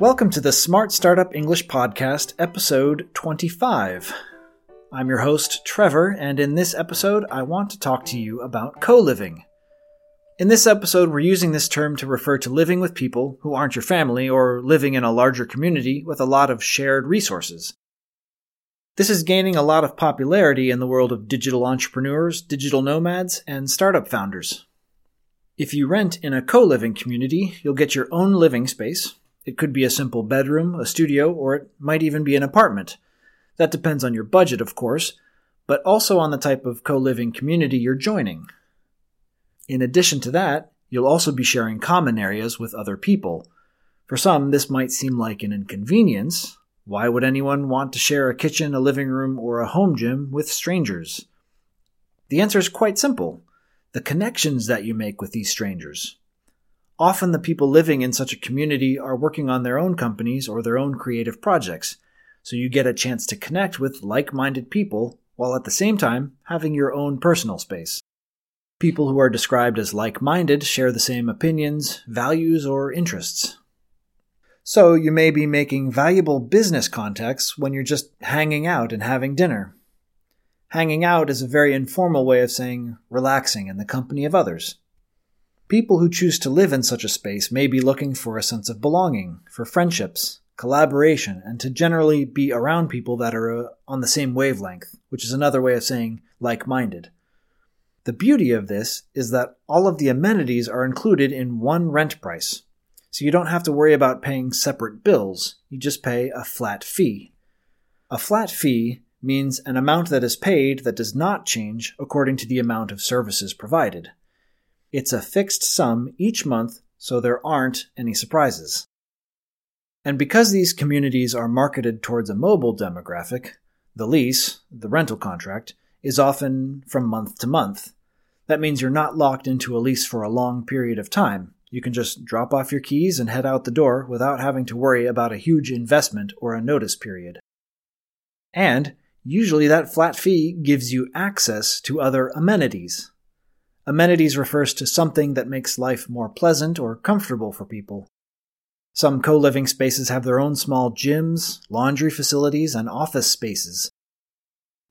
Welcome to the Smart Startup English Podcast, episode 25. I'm your host, Trevor, and in this episode, I want to talk to you about co living. In this episode, we're using this term to refer to living with people who aren't your family or living in a larger community with a lot of shared resources. This is gaining a lot of popularity in the world of digital entrepreneurs, digital nomads, and startup founders. If you rent in a co living community, you'll get your own living space, it could be a simple bedroom, a studio, or it might even be an apartment. That depends on your budget, of course, but also on the type of co living community you're joining. In addition to that, you'll also be sharing common areas with other people. For some, this might seem like an inconvenience. Why would anyone want to share a kitchen, a living room, or a home gym with strangers? The answer is quite simple the connections that you make with these strangers. Often the people living in such a community are working on their own companies or their own creative projects, so you get a chance to connect with like minded people while at the same time having your own personal space. People who are described as like minded share the same opinions, values, or interests. So you may be making valuable business contacts when you're just hanging out and having dinner. Hanging out is a very informal way of saying relaxing in the company of others. People who choose to live in such a space may be looking for a sense of belonging, for friendships, collaboration, and to generally be around people that are uh, on the same wavelength, which is another way of saying like minded. The beauty of this is that all of the amenities are included in one rent price, so you don't have to worry about paying separate bills, you just pay a flat fee. A flat fee means an amount that is paid that does not change according to the amount of services provided. It's a fixed sum each month, so there aren't any surprises. And because these communities are marketed towards a mobile demographic, the lease, the rental contract, is often from month to month. That means you're not locked into a lease for a long period of time. You can just drop off your keys and head out the door without having to worry about a huge investment or a notice period. And usually that flat fee gives you access to other amenities, Amenities refers to something that makes life more pleasant or comfortable for people. Some co living spaces have their own small gyms, laundry facilities, and office spaces.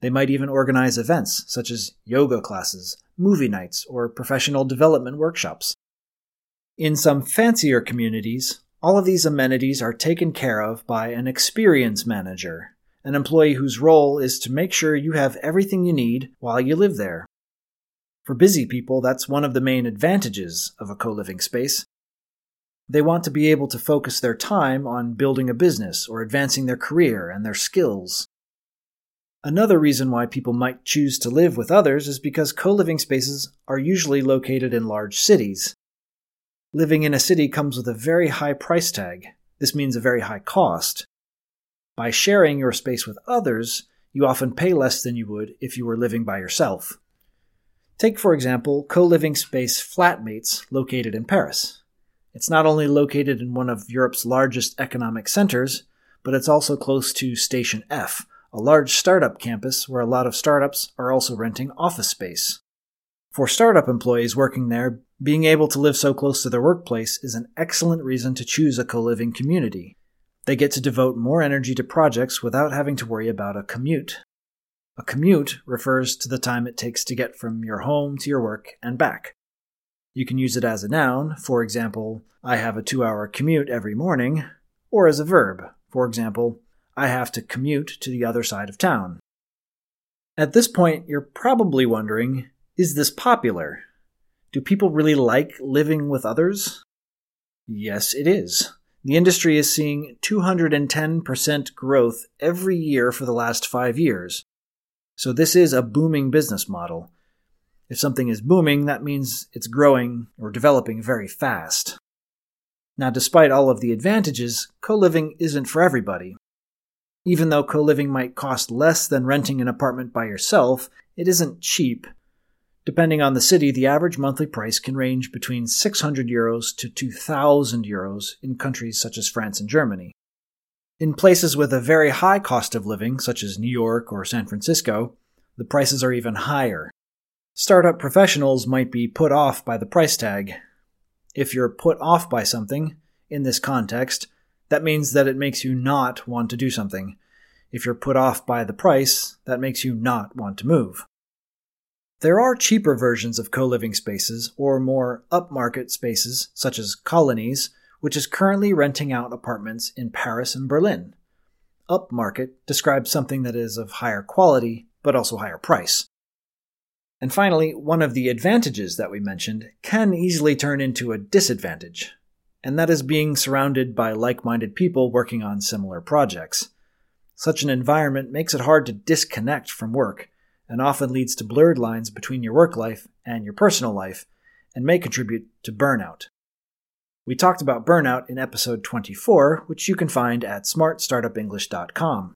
They might even organize events such as yoga classes, movie nights, or professional development workshops. In some fancier communities, all of these amenities are taken care of by an experience manager, an employee whose role is to make sure you have everything you need while you live there. For busy people, that's one of the main advantages of a co living space. They want to be able to focus their time on building a business or advancing their career and their skills. Another reason why people might choose to live with others is because co living spaces are usually located in large cities. Living in a city comes with a very high price tag. This means a very high cost. By sharing your space with others, you often pay less than you would if you were living by yourself. Take, for example, co living space Flatmates, located in Paris. It's not only located in one of Europe's largest economic centers, but it's also close to Station F, a large startup campus where a lot of startups are also renting office space. For startup employees working there, being able to live so close to their workplace is an excellent reason to choose a co living community. They get to devote more energy to projects without having to worry about a commute. A commute refers to the time it takes to get from your home to your work and back. You can use it as a noun, for example, I have a two hour commute every morning, or as a verb, for example, I have to commute to the other side of town. At this point, you're probably wondering is this popular? Do people really like living with others? Yes, it is. The industry is seeing 210% growth every year for the last five years, so this is a booming business model. If something is booming, that means it's growing or developing very fast. Now, despite all of the advantages, co living isn't for everybody. Even though co living might cost less than renting an apartment by yourself, it isn't cheap. Depending on the city, the average monthly price can range between 600 euros to 2,000 euros in countries such as France and Germany. In places with a very high cost of living, such as New York or San Francisco, the prices are even higher. Startup professionals might be put off by the price tag. If you're put off by something, in this context, that means that it makes you not want to do something. If you're put off by the price, that makes you not want to move. There are cheaper versions of co living spaces or more upmarket spaces, such as Colonies, which is currently renting out apartments in Paris and Berlin. Upmarket describes something that is of higher quality, but also higher price. And finally, one of the advantages that we mentioned can easily turn into a disadvantage, and that is being surrounded by like minded people working on similar projects. Such an environment makes it hard to disconnect from work and often leads to blurred lines between your work life and your personal life and may contribute to burnout. We talked about burnout in episode 24, which you can find at smartstartupenglish.com.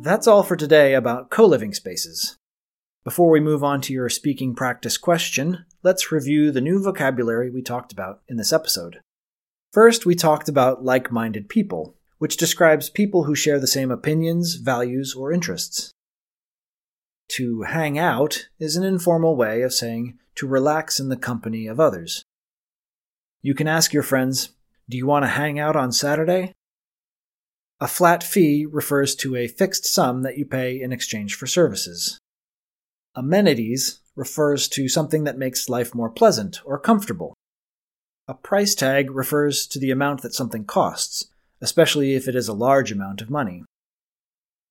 That's all for today about co living spaces. Before we move on to your speaking practice question, let's review the new vocabulary we talked about in this episode. First, we talked about like minded people, which describes people who share the same opinions, values, or interests. To hang out is an informal way of saying to relax in the company of others. You can ask your friends, Do you want to hang out on Saturday? A flat fee refers to a fixed sum that you pay in exchange for services. Amenities refers to something that makes life more pleasant or comfortable. A price tag refers to the amount that something costs, especially if it is a large amount of money.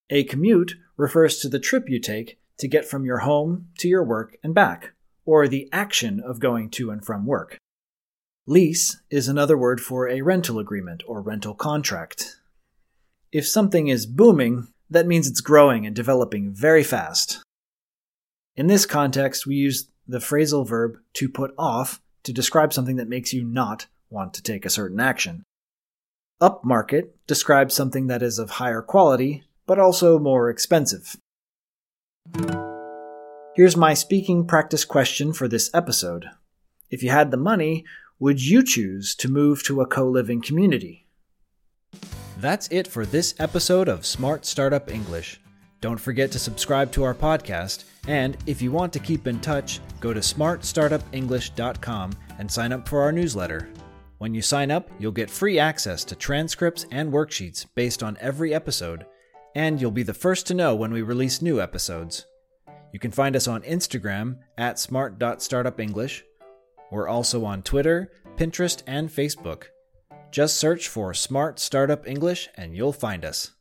A commute refers to the trip you take to get from your home to your work and back, or the action of going to and from work. Lease is another word for a rental agreement or rental contract. If something is booming, that means it's growing and developing very fast. In this context, we use the phrasal verb to put off to describe something that makes you not want to take a certain action. Upmarket describes something that is of higher quality, but also more expensive. Here's my speaking practice question for this episode. If you had the money, would you choose to move to a co living community? That's it for this episode of Smart Startup English. Don't forget to subscribe to our podcast, and if you want to keep in touch, go to smartstartupenglish.com and sign up for our newsletter. When you sign up, you'll get free access to transcripts and worksheets based on every episode, and you'll be the first to know when we release new episodes. You can find us on Instagram at smart.startupenglish. We're also on Twitter, Pinterest, and Facebook. Just search for Smart Startup English and you'll find us.